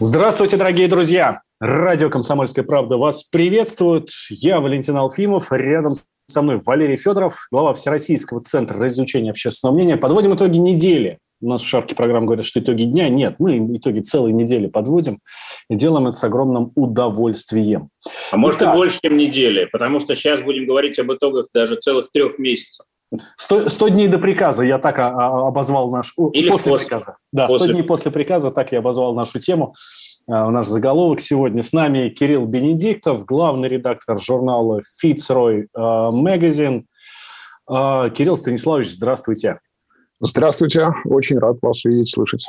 Здравствуйте, дорогие друзья! Радио «Комсомольская правда» вас приветствует. Я Валентин Алфимов, рядом со мной Валерий Федоров, глава Всероссийского центра изучения общественного мнения. Подводим итоги недели. У нас в шапке программы говорят, что итоги дня. Нет, мы итоги целой недели подводим и делаем это с огромным удовольствием. А может Итак, и больше, чем недели, потому что сейчас будем говорить об итогах даже целых трех месяцев. 100, 100 дней до приказа я так а, а, обозвал наш... Или после, после приказа. Да, после. 100 дней после приказа, так я обозвал нашу тему. Uh, наш заголовок сегодня. С нами Кирилл Бенедиктов, главный редактор журнала Fitzroy Magazine. Кирилл Станиславович, здравствуйте. Здравствуйте, очень рад вас видеть, слышать.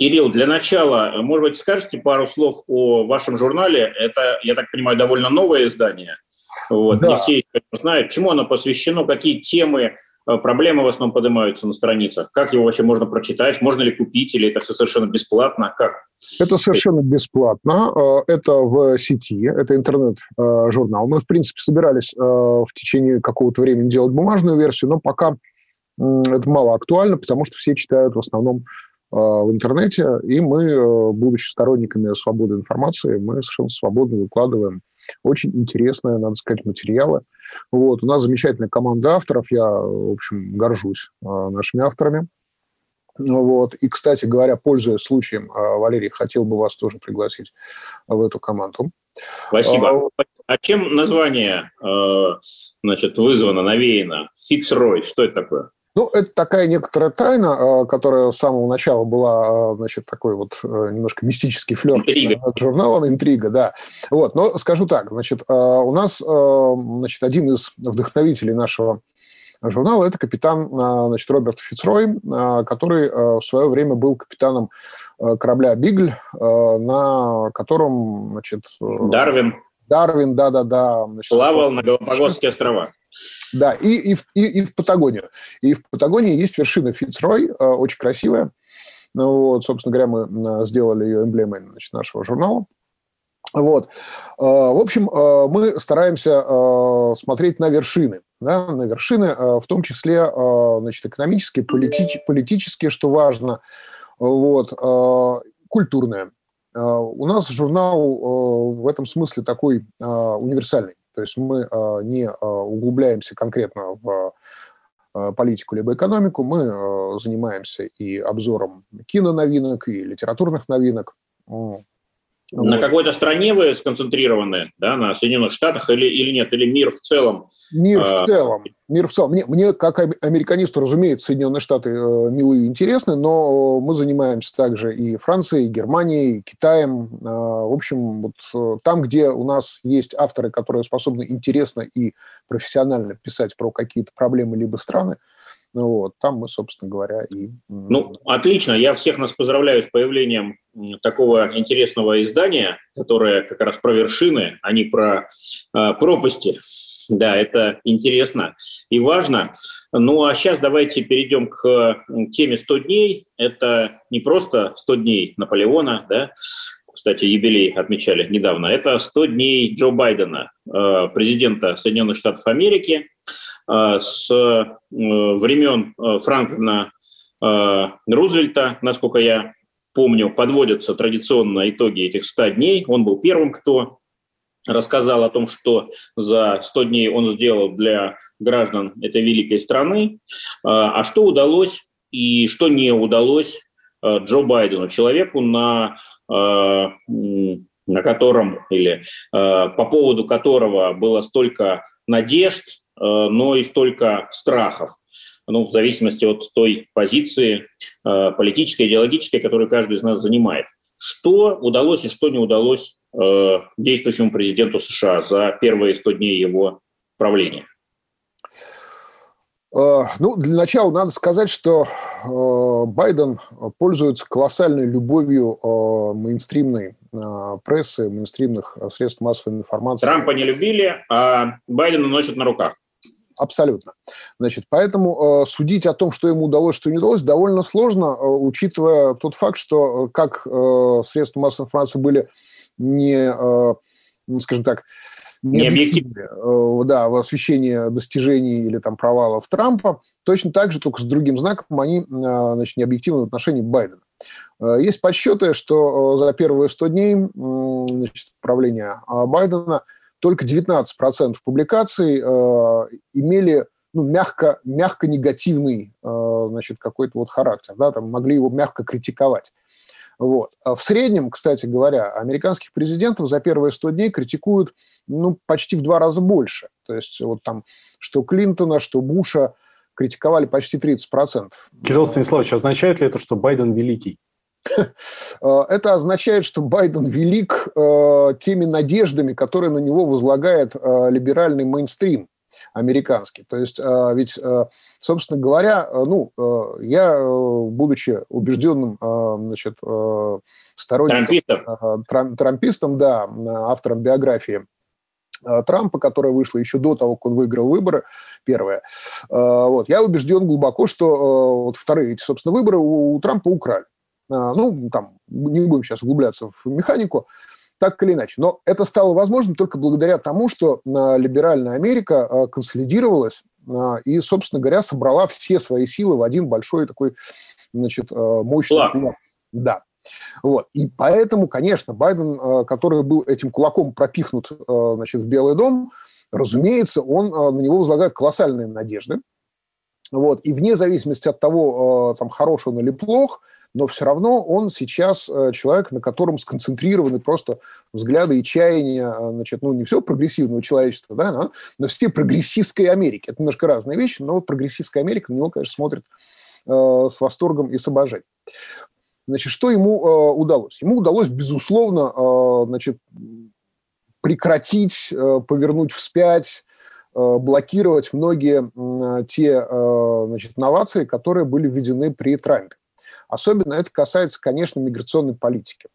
Кирилл, для начала, может быть, скажете пару слов о вашем журнале? Это, я так понимаю, довольно новое издание. Вот. Да. Не все знают, чему оно посвящено, какие темы, э, проблемы в основном поднимаются на страницах. Как его вообще можно прочитать? Можно ли купить? Или это все совершенно бесплатно? Как? Это совершенно бесплатно. Э, это в сети, это интернет-журнал. Мы, в принципе, собирались э, в течение какого-то времени делать бумажную версию, но пока это мало актуально, потому что все читают в основном в интернете, и мы, будучи сторонниками свободы информации, мы совершенно свободно выкладываем очень интересные, надо сказать, материалы. Вот. У нас замечательная команда авторов. Я, в общем, горжусь а, нашими авторами. Вот. И, кстати говоря, пользуясь случаем, а, Валерий, хотел бы вас тоже пригласить в эту команду. Спасибо. А, а чем название значит, вызвано, навеяно? Фицрой, что это такое? Ну, это такая некоторая тайна, а, которая с самого начала была, а, значит, такой вот э, немножко мистический флер над журналом, интрига, да. Вот, но скажу так, значит, а, у нас, значит, один из вдохновителей нашего журнала – это капитан, значит, Роберт Фицрой, который в свое время был капитаном корабля «Бигль», на котором, значит… Дарвин. Дарвин, да-да-да. Плавал на Галапагосские острова. Да, и, и, и, и в Патагонию. И в Патагонии есть вершина Фицрой, э, очень красивая. Ну, вот, собственно говоря, мы э, сделали ее эмблемой значит, нашего журнала. Вот. Э, в общем, мы стараемся смотреть на вершины. Да, на вершины, в том числе значит, экономические, политич, политические, что важно, вот, культурные. У нас журнал в этом смысле такой универсальный. То есть мы а, не а, углубляемся конкретно в а, политику либо экономику, мы занимаемся и обзором киноновинок, и литературных новинок. На какой-то стране вы сконцентрированы, да, на Соединенных Штатах или, или нет, или мир в целом? Мир в целом. Мир в целом. Мне, мне, как американисту, разумеется, Соединенные Штаты э, милые и интересны, но мы занимаемся также и Францией, и Германией, и Китаем. Э, в общем, вот э, там, где у нас есть авторы, которые способны интересно и профессионально писать про какие-то проблемы либо страны, вот, там мы, собственно говоря, и... Ну, отлично. Я всех нас поздравляю с появлением такого интересного издания, которое как раз про вершины, а не про э, пропасти. Да, это интересно и важно. Ну, а сейчас давайте перейдем к теме 100 дней. Это не просто 100 дней Наполеона, да, кстати, юбилей отмечали недавно. Это 100 дней Джо Байдена, э, президента Соединенных Штатов Америки – с э, времен э, Франклина Рузвельта, насколько я помню, подводятся традиционно итоги этих 100 дней. Он был первым, кто рассказал о том, что за 100 дней он сделал для граждан этой великой страны. А что удалось и что не удалось Джо Байдену, человеку, на, на котором или по поводу которого было столько надежд, Э, но и столько страхов, ну, в зависимости от той позиции э, политической, идеологической, которую каждый из нас занимает. Что удалось и что не удалось э, действующему президенту США за первые 100 дней его правления? Э, ну, для начала надо сказать, что э, Байден пользуется колоссальной любовью э, мейнстримной прессы, мейнстримных средств массовой информации. Трампа не любили, а Байдена носят на руках. Абсолютно. Значит, поэтому э, судить о том, что ему удалось, что не удалось, довольно сложно, э, учитывая тот факт, что как э, средства массовой информации были не, скажем так, не объективны, да, в освещении достижений или там провалов Трампа, точно так же, только с другим знаком, они, значит, не объективны в отношении Байдена. Есть подсчеты, что за первые 100 дней значит, правления Байдена только 19% публикаций имели ну, мягко, мягко негативный значит, какой-то вот характер, да, там могли его мягко критиковать. Вот. А в среднем, кстати говоря, американских президентов за первые 100 дней критикуют ну, почти в два раза больше. То есть вот там что Клинтона, что Буша критиковали почти 30%. Кирилл Станиславович, означает ли это, что Байден великий? Э, это означает, что Байден велик э, теми надеждами, которые на него возлагает э, либеральный мейнстрим американский. То есть ведь, собственно говоря, ну, я, будучи убежденным значит, сторонником... Трампистом. Трампистом, да, автором биографии Трампа, которая вышла еще до того, как он выиграл выборы, первое. Вот. Я убежден глубоко, что вот вторые собственно, выборы у Трампа украли. Ну, там, не будем сейчас углубляться в механику, так или иначе. Но это стало возможным только благодаря тому, что либеральная Америка консолидировалась и, собственно говоря, собрала все свои силы в один большой такой, значит, мощный кулак. Да. Вот. И поэтому, конечно, Байден, который был этим кулаком пропихнут значит, в Белый дом, разумеется, он на него возлагает колоссальные надежды. Вот. И вне зависимости от того, там, хорош он или плох, но все равно он сейчас человек, на котором сконцентрированы просто взгляды и чаяния, значит, ну, не все прогрессивного человечества, да, но, но все прогрессистской Америки. Это немножко разные вещи, но прогрессистская Америка на него, конечно, смотрит э, с восторгом и с обожанием. Значит, что ему э, удалось? Ему удалось, безусловно, э, значит, прекратить, э, повернуть вспять, э, блокировать многие э, те э, значит, новации, которые были введены при Трампе. Особенно это касается, конечно, миграционной политики.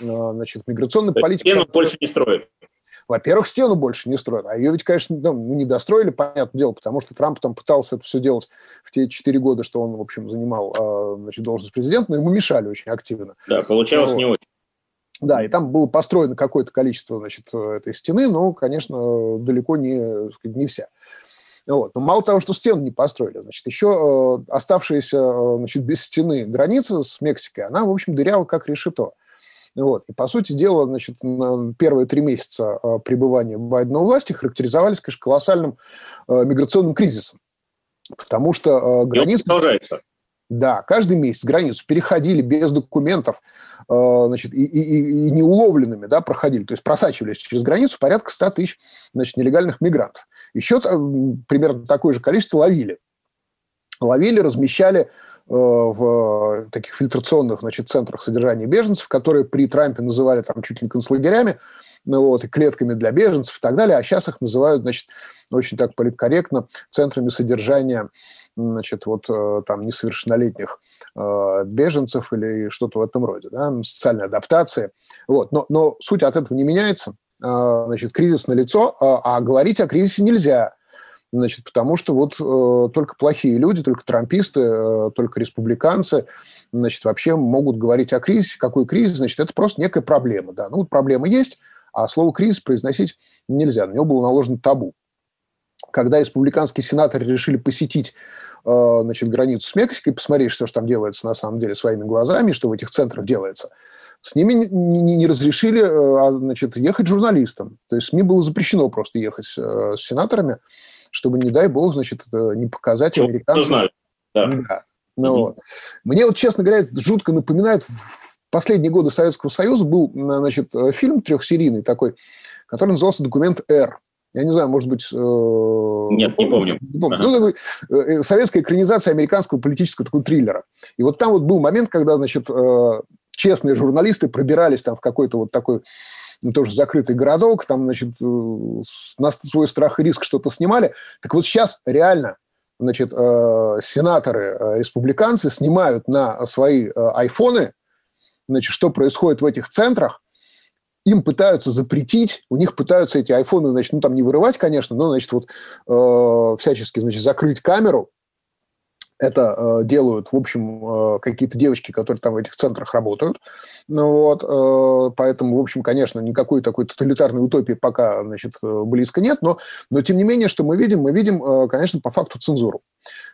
Значит, миграционная политика... Стену больше не строит. Во-первых, стену больше не строят. А ее ведь, конечно, ну, не достроили, понятное дело, потому что Трамп там пытался это все делать в те четыре года, что он, в общем, занимал а, значит, должность президента, но ему мешали очень активно. Да, получалось вот. не очень. Да, и там было построено какое-то количество значит, этой стены, но, конечно, далеко не, не вся. Вот. Но мало того, что стену не построили, значит, еще э, оставшаяся э, значит, без стены граница с Мексикой, она, в общем, дырява как решето. Вот. И, по сути дела, значит, первые три месяца а, пребывания Байдена у власти характеризовались, конечно, колоссальным э, миграционным кризисом. Потому что э, границы... продолжается. Да, каждый месяц границу переходили без документов, э, значит, и, и, и неуловленными, да, проходили, то есть просачивались через границу порядка 100 тысяч, значит, нелегальных мигрантов. Еще примерно такое же количество ловили. Ловили, размещали Э, в таких фильтрационных значит, центрах содержания беженцев, которые при Трампе называли там чуть ли не концлагерями, ну, вот, и клетками для беженцев и так далее, а сейчас их называют, значит, очень так политкорректно, центрами содержания, значит, вот э, там несовершеннолетних э, беженцев или что-то в этом роде, да, социальной адаптации. Вот. Но, но суть от этого не меняется. Э, значит, кризис налицо, а, а говорить о кризисе нельзя – Значит, потому что вот э, только плохие люди, только трамписты, э, только республиканцы, значит, вообще могут говорить о кризисе. Какой кризис? Значит, это просто некая проблема, да. Ну, вот проблема есть, а слово «кризис» произносить нельзя. На него было наложено табу. Когда республиканские сенаторы решили посетить э, значит, границу с Мексикой, посмотреть, что же там делается на самом деле своими глазами, что в этих центрах делается, с ними не, не, не разрешили э, а, значит, ехать журналистам. То есть СМИ было запрещено просто ехать э, с сенаторами, чтобы, не дай бог, значит, не показать Чего американцам. Да. Да. Ну, mm-hmm. вот. Мне вот, честно говоря, жутко напоминает последние годы Советского Союза был, значит, фильм трехсерийный такой, который назывался «Документ Р». Я не знаю, может быть... Э, Нет, не помню. Не помню. Ага. Ну, такой, э, советская экранизация американского политического такого триллера. И вот там вот был момент, когда, значит, э, честные журналисты пробирались там в какой-то вот такой ну, тоже закрытый городок, там, значит, э, на свой страх и риск что-то снимали. Так вот сейчас реально значит, сенаторы, республиканцы снимают на свои айфоны, значит, что происходит в этих центрах, им пытаются запретить, у них пытаются эти айфоны, значит, ну, там не вырывать, конечно, но, значит, вот э, всячески, значит, закрыть камеру. Это э, делают, в общем, э, какие-то девочки, которые там в этих центрах работают. Ну, вот, э, поэтому, в общем, конечно, никакой такой тоталитарной утопии пока, значит, э, близко нет, но, но тем не менее, что мы видим? Мы видим, э, конечно, по факту цензуру.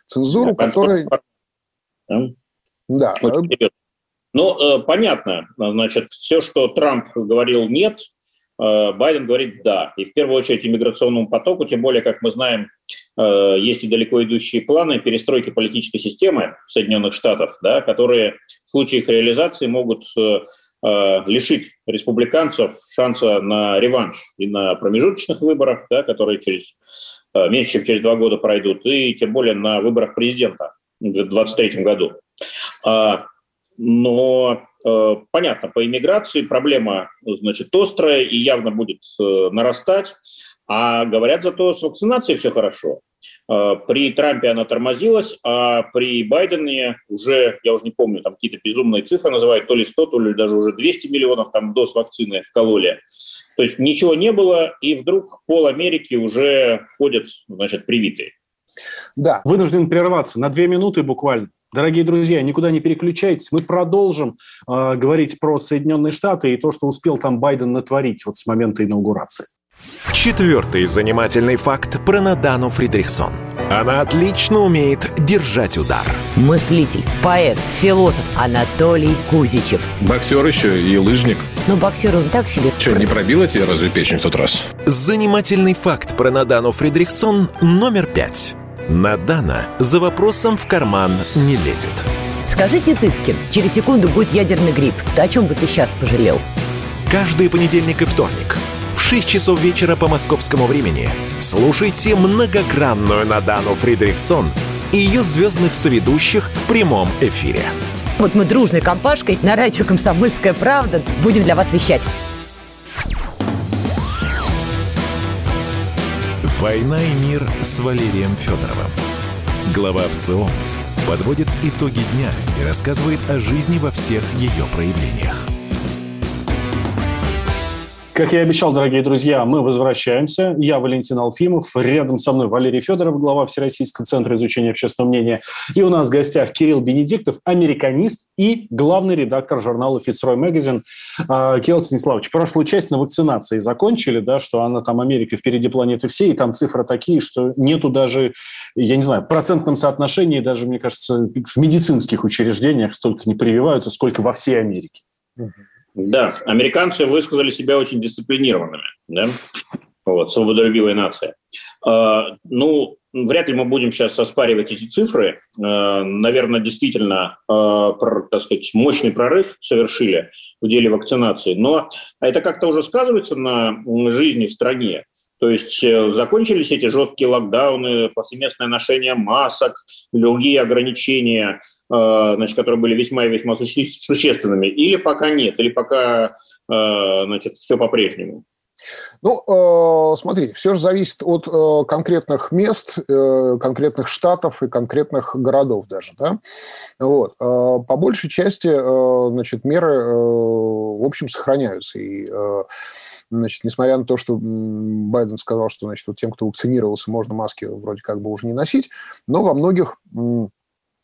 Цензуру, которая... Да. Очень ну, э, понятно. Значит, все, что Трамп говорил «нет», э, Байден говорит «да». И в первую очередь иммиграционному потоку, тем более, как мы знаем, э, есть и далеко идущие планы перестройки политической системы Соединенных Штатов, да, которые в случае их реализации могут лишить республиканцев шанса на реванш и на промежуточных выборах, да, которые через меньше чем через два года пройдут, и тем более на выборах президента в 2023 году. Но э, понятно, по иммиграции проблема, значит, острая и явно будет э, нарастать. А говорят зато с вакцинацией все хорошо. Э, при Трампе она тормозилась, а при Байдене уже, я уже не помню, там какие-то безумные цифры называют, то ли 100, то ли даже уже 200 миллионов там доз вакцины вкололи. То есть ничего не было, и вдруг пол Америки уже ходят, значит, привитые. Да. Вынужден прерваться на две минуты буквально. Дорогие друзья, никуда не переключайтесь. Мы продолжим э, говорить про Соединенные Штаты и то, что успел там Байден натворить вот с момента инаугурации. Четвертый занимательный факт про Надану Фридрихсон. Она отлично умеет держать удар. Мыслитель, поэт, философ Анатолий Кузичев. Боксер еще и лыжник. Ну, боксер он так себе. Че, не пробила тебе разве печень в тот раз? Занимательный факт про Надану Фридрихсон номер пять. Надана за вопросом в карман не лезет. Скажите, Цыпкин, через секунду будет ядерный грипп. Ты о чем бы ты сейчас пожалел? Каждый понедельник и вторник в 6 часов вечера по московскому времени слушайте многогранную Надану Фридрихсон и ее звездных соведущих в прямом эфире. Вот мы дружной компашкой на радио «Комсомольская правда» будем для вас вещать. «Война и мир» с Валерием Федоровым. Глава ВЦО подводит итоги дня и рассказывает о жизни во всех ее проявлениях. Как я и обещал, дорогие друзья, мы возвращаемся. Я Валентин Алфимов, рядом со мной Валерий Федоров, глава Всероссийского центра изучения общественного мнения. И у нас в гостях Кирилл Бенедиктов, американист и главный редактор журнала Magazine. А, Кирилл Станиславович, прошлую часть на вакцинации закончили, да, что она там Америка впереди планеты всей, и там цифры такие, что нету даже, я не знаю, в процентном соотношении даже, мне кажется, в медицинских учреждениях столько не прививаются, сколько во всей Америке. Да, американцы высказали себя очень дисциплинированными, да, вот, свободолюбивая нация. Э, ну, вряд ли мы будем сейчас оспаривать эти цифры. Э, наверное, действительно, э, про, так сказать, мощный прорыв совершили в деле вакцинации, но это как-то уже сказывается на жизни в стране. То есть э, закончились эти жесткие локдауны, повсеместное ношение масок, другие ограничения, э, значит, которые были весьма и весьма существенными, или пока нет, или пока э, значит, все по-прежнему? Ну, смотрите, все же зависит от конкретных мест, конкретных штатов и конкретных городов даже, да. Вот. По большей части, значит, меры, в общем, сохраняются. И Значит, несмотря на то, что Байден сказал, что значит, вот тем, кто вакцинировался, можно маски вроде как бы уже не носить, но во многих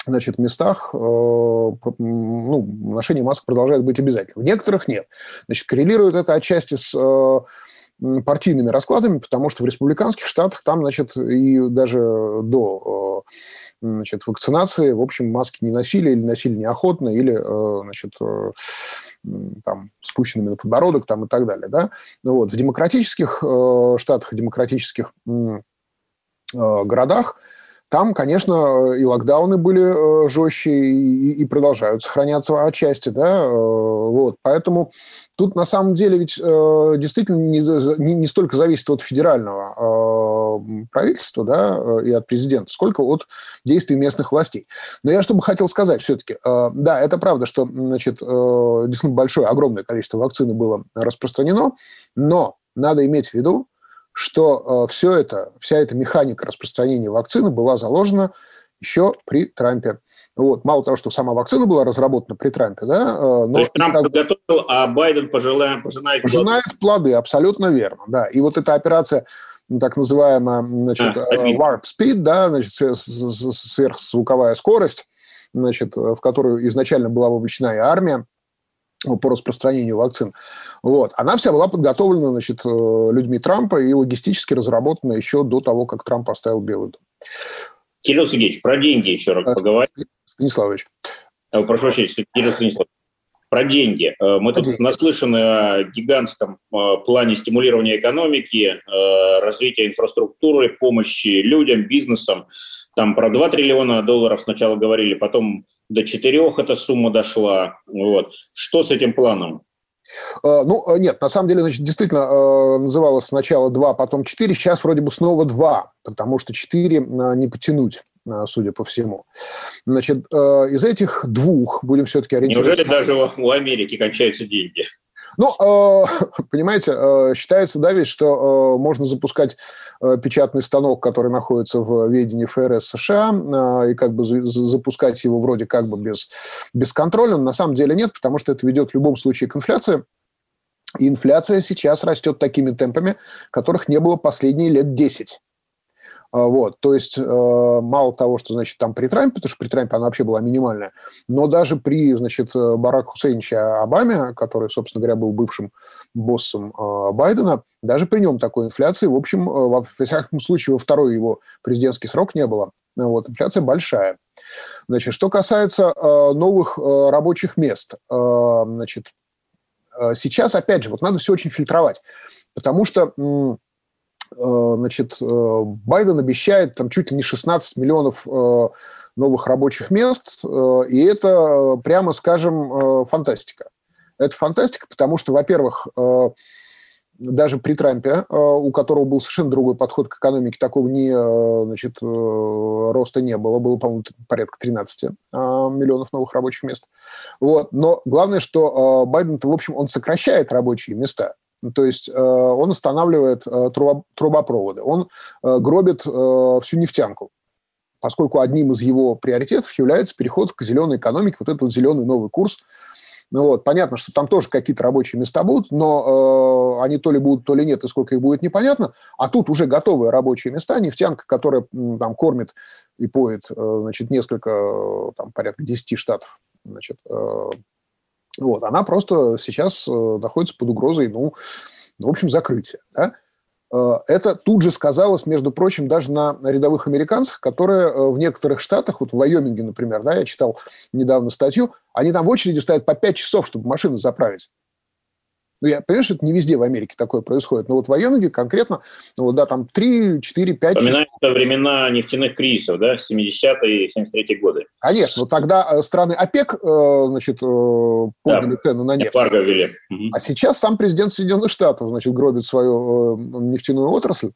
значит, местах э, ну, ношение масок продолжает быть обязательным. В некоторых нет. Значит, коррелирует это отчасти с э, партийными раскладами, потому что в республиканских штатах там, значит, и даже до э, значит, вакцинации, в общем, маски не носили или носили неохотно, или, значит, там, спущенными на подбородок там, и так далее. Да? Вот. В демократических э, штатах демократических э, городах там, конечно, и локдауны были э, жестче и, и продолжают сохраняться отчасти, да, э, вот, поэтому тут на самом деле ведь э, действительно не, не, не столько зависит от федерального э, правительства, да, э, и от президента, сколько от действий местных властей. Но я что бы хотел сказать все-таки, э, да, это правда, что, значит, э, действительно большое, огромное количество вакцины было распространено, но надо иметь в виду, что все это, вся эта механика распространения вакцины была заложена еще при Трампе. Вот. Мало того, что сама вакцина была разработана при Трампе, да, но... То есть Трамп подготовил, а Байден пожелает, пожинает, пожинает плоды. плоды. Абсолютно верно, да. И вот эта операция так называемая значит, а, warp speed, да, значит, сверхзвуковая скорость, значит, в которую изначально была вовлечена и армия, по распространению вакцин. Вот. Она вся была подготовлена значит, людьми Трампа и логистически разработана еще до того, как Трамп поставил Белый дом. Кирилл Сергеевич, про деньги еще раз поговорим. Станиславович. Э, прошу прощения, Кирилл Станиславович. Про деньги. Э, мы тут наслышаны о гигантском э, плане стимулирования экономики, развития инфраструктуры, помощи людям, бизнесам. Там про 2 триллиона долларов сначала говорили, потом до 4 эта сумма дошла. Вот. Что с этим планом? Ну, нет, на самом деле, значит, действительно называлось сначала 2, потом 4, сейчас вроде бы снова 2, потому что 4 не потянуть. Э, судя по всему. Значит, э, из этих двух будем все-таки ориентироваться... Неужели даже у Америки кончаются деньги? Ну, э, понимаете, считается, да, ведь, что можно запускать печатный станок, который находится в ведении ФРС США, и как бы запускать его вроде как бы без, без контроля. Но на самом деле нет, потому что это ведет в любом случае к инфляции. И инфляция сейчас растет такими темпами, которых не было последние лет 10. А, вот, то есть э, мало того, что, значит, там при Трампе, потому что при Трампе она вообще была минимальная, но даже при, значит, э, Барак Хусейновиче Обаме, который, собственно говоря, был бывшим боссом э, Байдена, даже при нем такой инфляции, в общем, во всяком случае, во второй его президентский срок не было. Вот, инфляция большая. Значит, что касается новых рабочих мест, значит, сейчас, опять же, вот надо все очень фильтровать, потому что Э, значит, э, Байден обещает там чуть ли не 16 миллионов э, новых рабочих мест, и это, прямо скажем, фантастика. Это фантастика, потому что, во-первых, даже при Трампе, у которого был совершенно другой подход к экономике, такого не, значит, роста не было. Было, по-моему, порядка 13 миллионов новых рабочих мест. Вот. Но главное, что Байден, в общем, он сокращает рабочие места. То есть э, он останавливает э, трубопроводы, он э, гробит всю нефтянку, поскольку одним из его приоритетов является переход к зеленой экономике, вот этот вот зеленый новый курс. Ну вот, понятно, что там тоже какие-то рабочие места будут, но э, они то ли будут, то ли нет, и сколько их будет, непонятно. А тут уже готовые рабочие места, нефтянка, которая там кормит и поет, значит, несколько, там, порядка 10 штатов, значит, вот, она просто сейчас э, находится под угрозой, ну, в общем, закрытия. Да? Э, это тут же сказалось, между прочим, даже на рядовых американцах, которые э, в некоторых штатах, вот в Вайоминге, например, да, я читал недавно статью, они там в очереди стоят по 5 часов, чтобы машину заправить. Ну, я понимаю, что это не везде в Америке такое происходит, но вот в Вайоминге конкретно, ну, вот, да, там 3, 4, 5 Вспоминаются часов. времена нефтяных кризисов, да, 70-е и 73-е годы. Конечно, но тогда э, страны ОПЕК, э, значит, э, подняли да, цены на нефть. ввели. А сейчас сам президент Соединенных Штатов, значит, гробит свою нефтяную отрасль.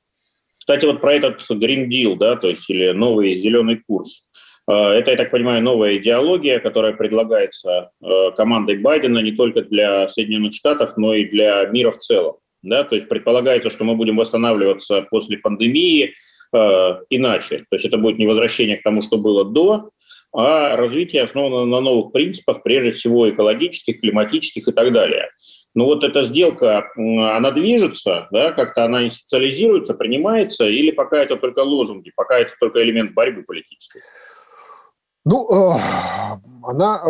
Кстати, вот про этот Green Deal, да, то есть или новый зеленый курс. Э, это, я так понимаю, новая идеология, которая предлагается э, командой Байдена не только для Соединенных Штатов, но и для мира в целом. Да? То есть предполагается, что мы будем восстанавливаться после пандемии э, иначе. То есть это будет не возвращение к тому, что было до, а развитие основано на новых принципах, прежде всего экологических, климатических и так далее. Но вот эта сделка, она движется, да, как-то она институциализируется, принимается, или пока это только лозунги, пока это только элемент борьбы политической? Ну, э, она э,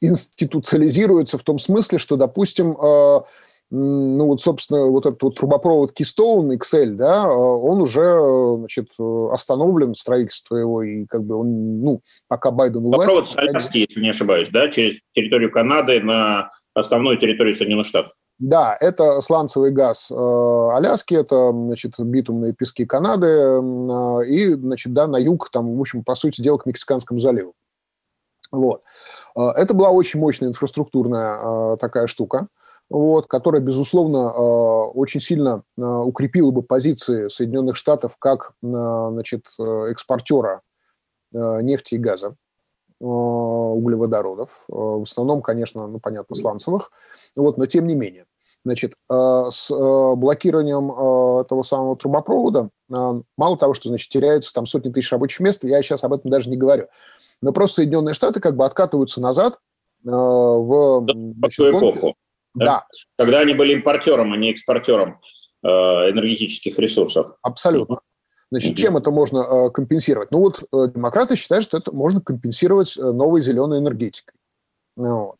институциализируется в том смысле, что, допустим, э, ну вот, собственно, вот этот вот трубопровод Keystone XL, да, он уже, значит, остановлен, строительство его, и как бы он, ну, пока Байден у власти... Трубопровод Аляски, если не ошибаюсь, да, через территорию Канады на основную территорию Соединенных Штатов. Да, это сланцевый газ э, Аляски, это, значит, битумные пески Канады э, и, значит, да, на юг, там, в общем, по сути дела, к Мексиканскому заливу. Вот. Э, это была очень мощная инфраструктурная такая штука, вот, которая, безусловно, очень сильно укрепила бы позиции Соединенных Штатов как значит, экспортера нефти и газа, углеводородов, в основном, конечно, ну, понятно, сланцевых, вот, но тем не менее. Значит, э, с э, блокированием э, этого самого трубопровода мало того, что значит, теряется там сотни тысяч рабочих мест, я сейчас об этом даже не говорю. Но просто Соединенные Штаты как бы откатываются назад в... Значит, в эпоху. Да. да. Когда они были импортером, а не экспортером энергетических ресурсов. Абсолютно. Значит, чем это можно компенсировать? Ну вот демократы считают, что это можно компенсировать новой зеленой энергетикой. Ну вот.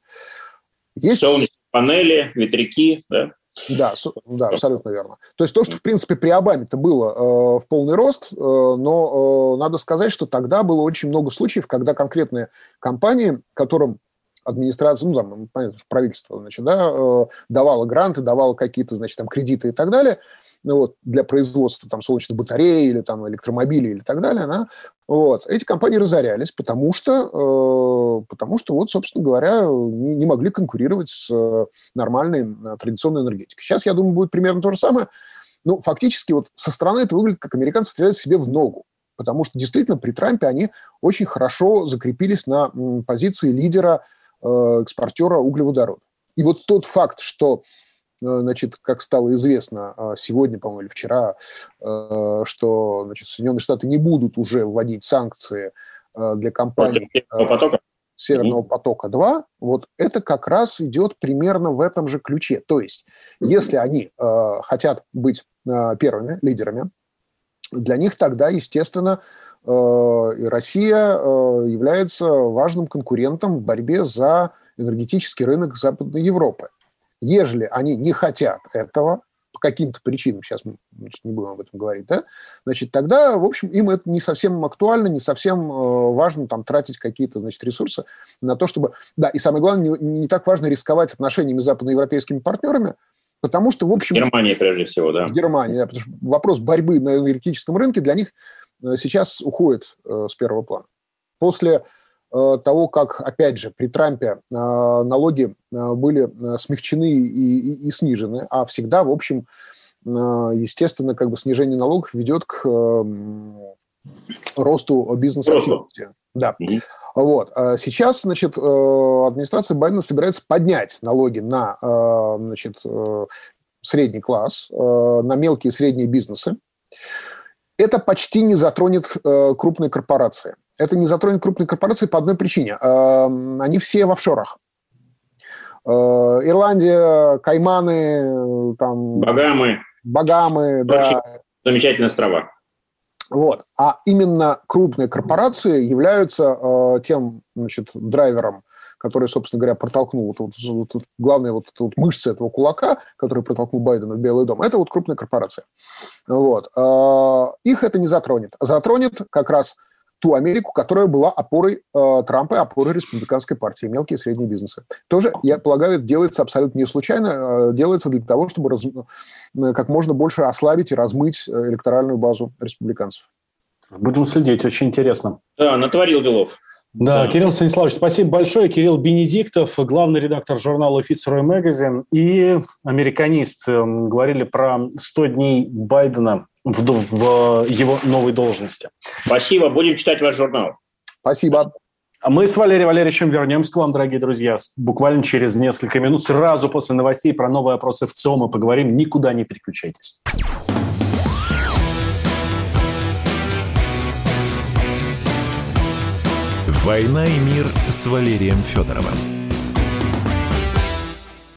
Есть... Солнечные панели, ветряки, да? Да, да, абсолютно верно. То есть то, что, в принципе, при Обаме-то было э, в полный рост, э, но э, надо сказать, что тогда было очень много случаев, когда конкретные компании, которым администрация, ну, там, понятно, правительство, значит, да, э, давало гранты, давало какие-то, значит, там, кредиты и так далее – ну, вот, для производства там, солнечных батарей или там, электромобилей или так далее, да, вот, эти компании разорялись, потому что, э, потому что вот, собственно говоря, не, не могли конкурировать с э, нормальной э, традиционной энергетикой. Сейчас, я думаю, будет примерно то же самое. Ну, фактически, вот со стороны это выглядит, как американцы стреляют себе в ногу. Потому что действительно при Трампе они очень хорошо закрепились на позиции лидера э, экспортера углеводородов. И вот тот факт, что значит, как стало известно а, сегодня, по-моему, или вчера, э, что значит, Соединенные Штаты не будут уже вводить санкции э, для компаний потока. Северного потока-2, вот это как раз идет примерно в этом же ключе. То есть, если они э, хотят быть э, первыми лидерами, для них тогда, естественно, э, Россия э, является важным конкурентом в борьбе за энергетический рынок Западной Европы. Ежели они не хотят этого, по каким-то причинам, сейчас мы значит, не будем об этом говорить, да, значит, тогда, в общем, им это не совсем актуально, не совсем э, важно там тратить какие-то, значит, ресурсы на то, чтобы... Да, и самое главное, не, не так важно рисковать отношениями с западноевропейскими партнерами, потому что, в общем... Германия, прежде всего, да. Германия, да, потому что вопрос борьбы на энергетическом рынке для них э, сейчас уходит э, с первого плана. После того, как, опять же, при Трампе э, налоги э, были смягчены и, и, и снижены, а всегда, в общем, естественно, как бы снижение налогов ведет к росту бизнес-активности. Да. Вот. Сейчас, значит, администрация Байдена собирается поднять налоги на, значит, средний класс, на мелкие и средние бизнесы. Это почти не затронет крупные корпорации это не затронет крупные корпорации по одной причине. Эм, они все в офшорах. Э, Ирландия, Кайманы, там... Багамы. Багамы, да. Замечательные острова. Вот. А именно крупные корпорации являются э, тем значит, драйвером, который, собственно говоря, протолкнул вот, вот, вот, главная вот, вот мышца этого кулака, который протолкнул Байдена в Белый дом, это вот крупная корпорация. Вот. Э, их это не затронет. Затронет как раз ту Америку, которая была опорой э, Трампа и опорой республиканской партии, мелкие и средние бизнесы. Тоже, я полагаю, это делается абсолютно не случайно, э, делается для того, чтобы раз, э, как можно больше ослабить и размыть э, электоральную базу республиканцев. Будем следить, очень интересно. Да, натворил делов. Да, да, Кирилл Станиславович, спасибо большое. Кирилл Бенедиктов, главный редактор журнала Fitzroy Magazine и американист. Эм, говорили про 100 дней Байдена в, в его новой должности. Спасибо, будем читать ваш журнал. Спасибо. А мы с Валерием Валерьевичем вернемся к вам, дорогие друзья, буквально через несколько минут, сразу после новостей про новые опросы в ЦИОМ мы поговорим. Никуда не переключайтесь. «Война и мир» с Валерием Федоровым.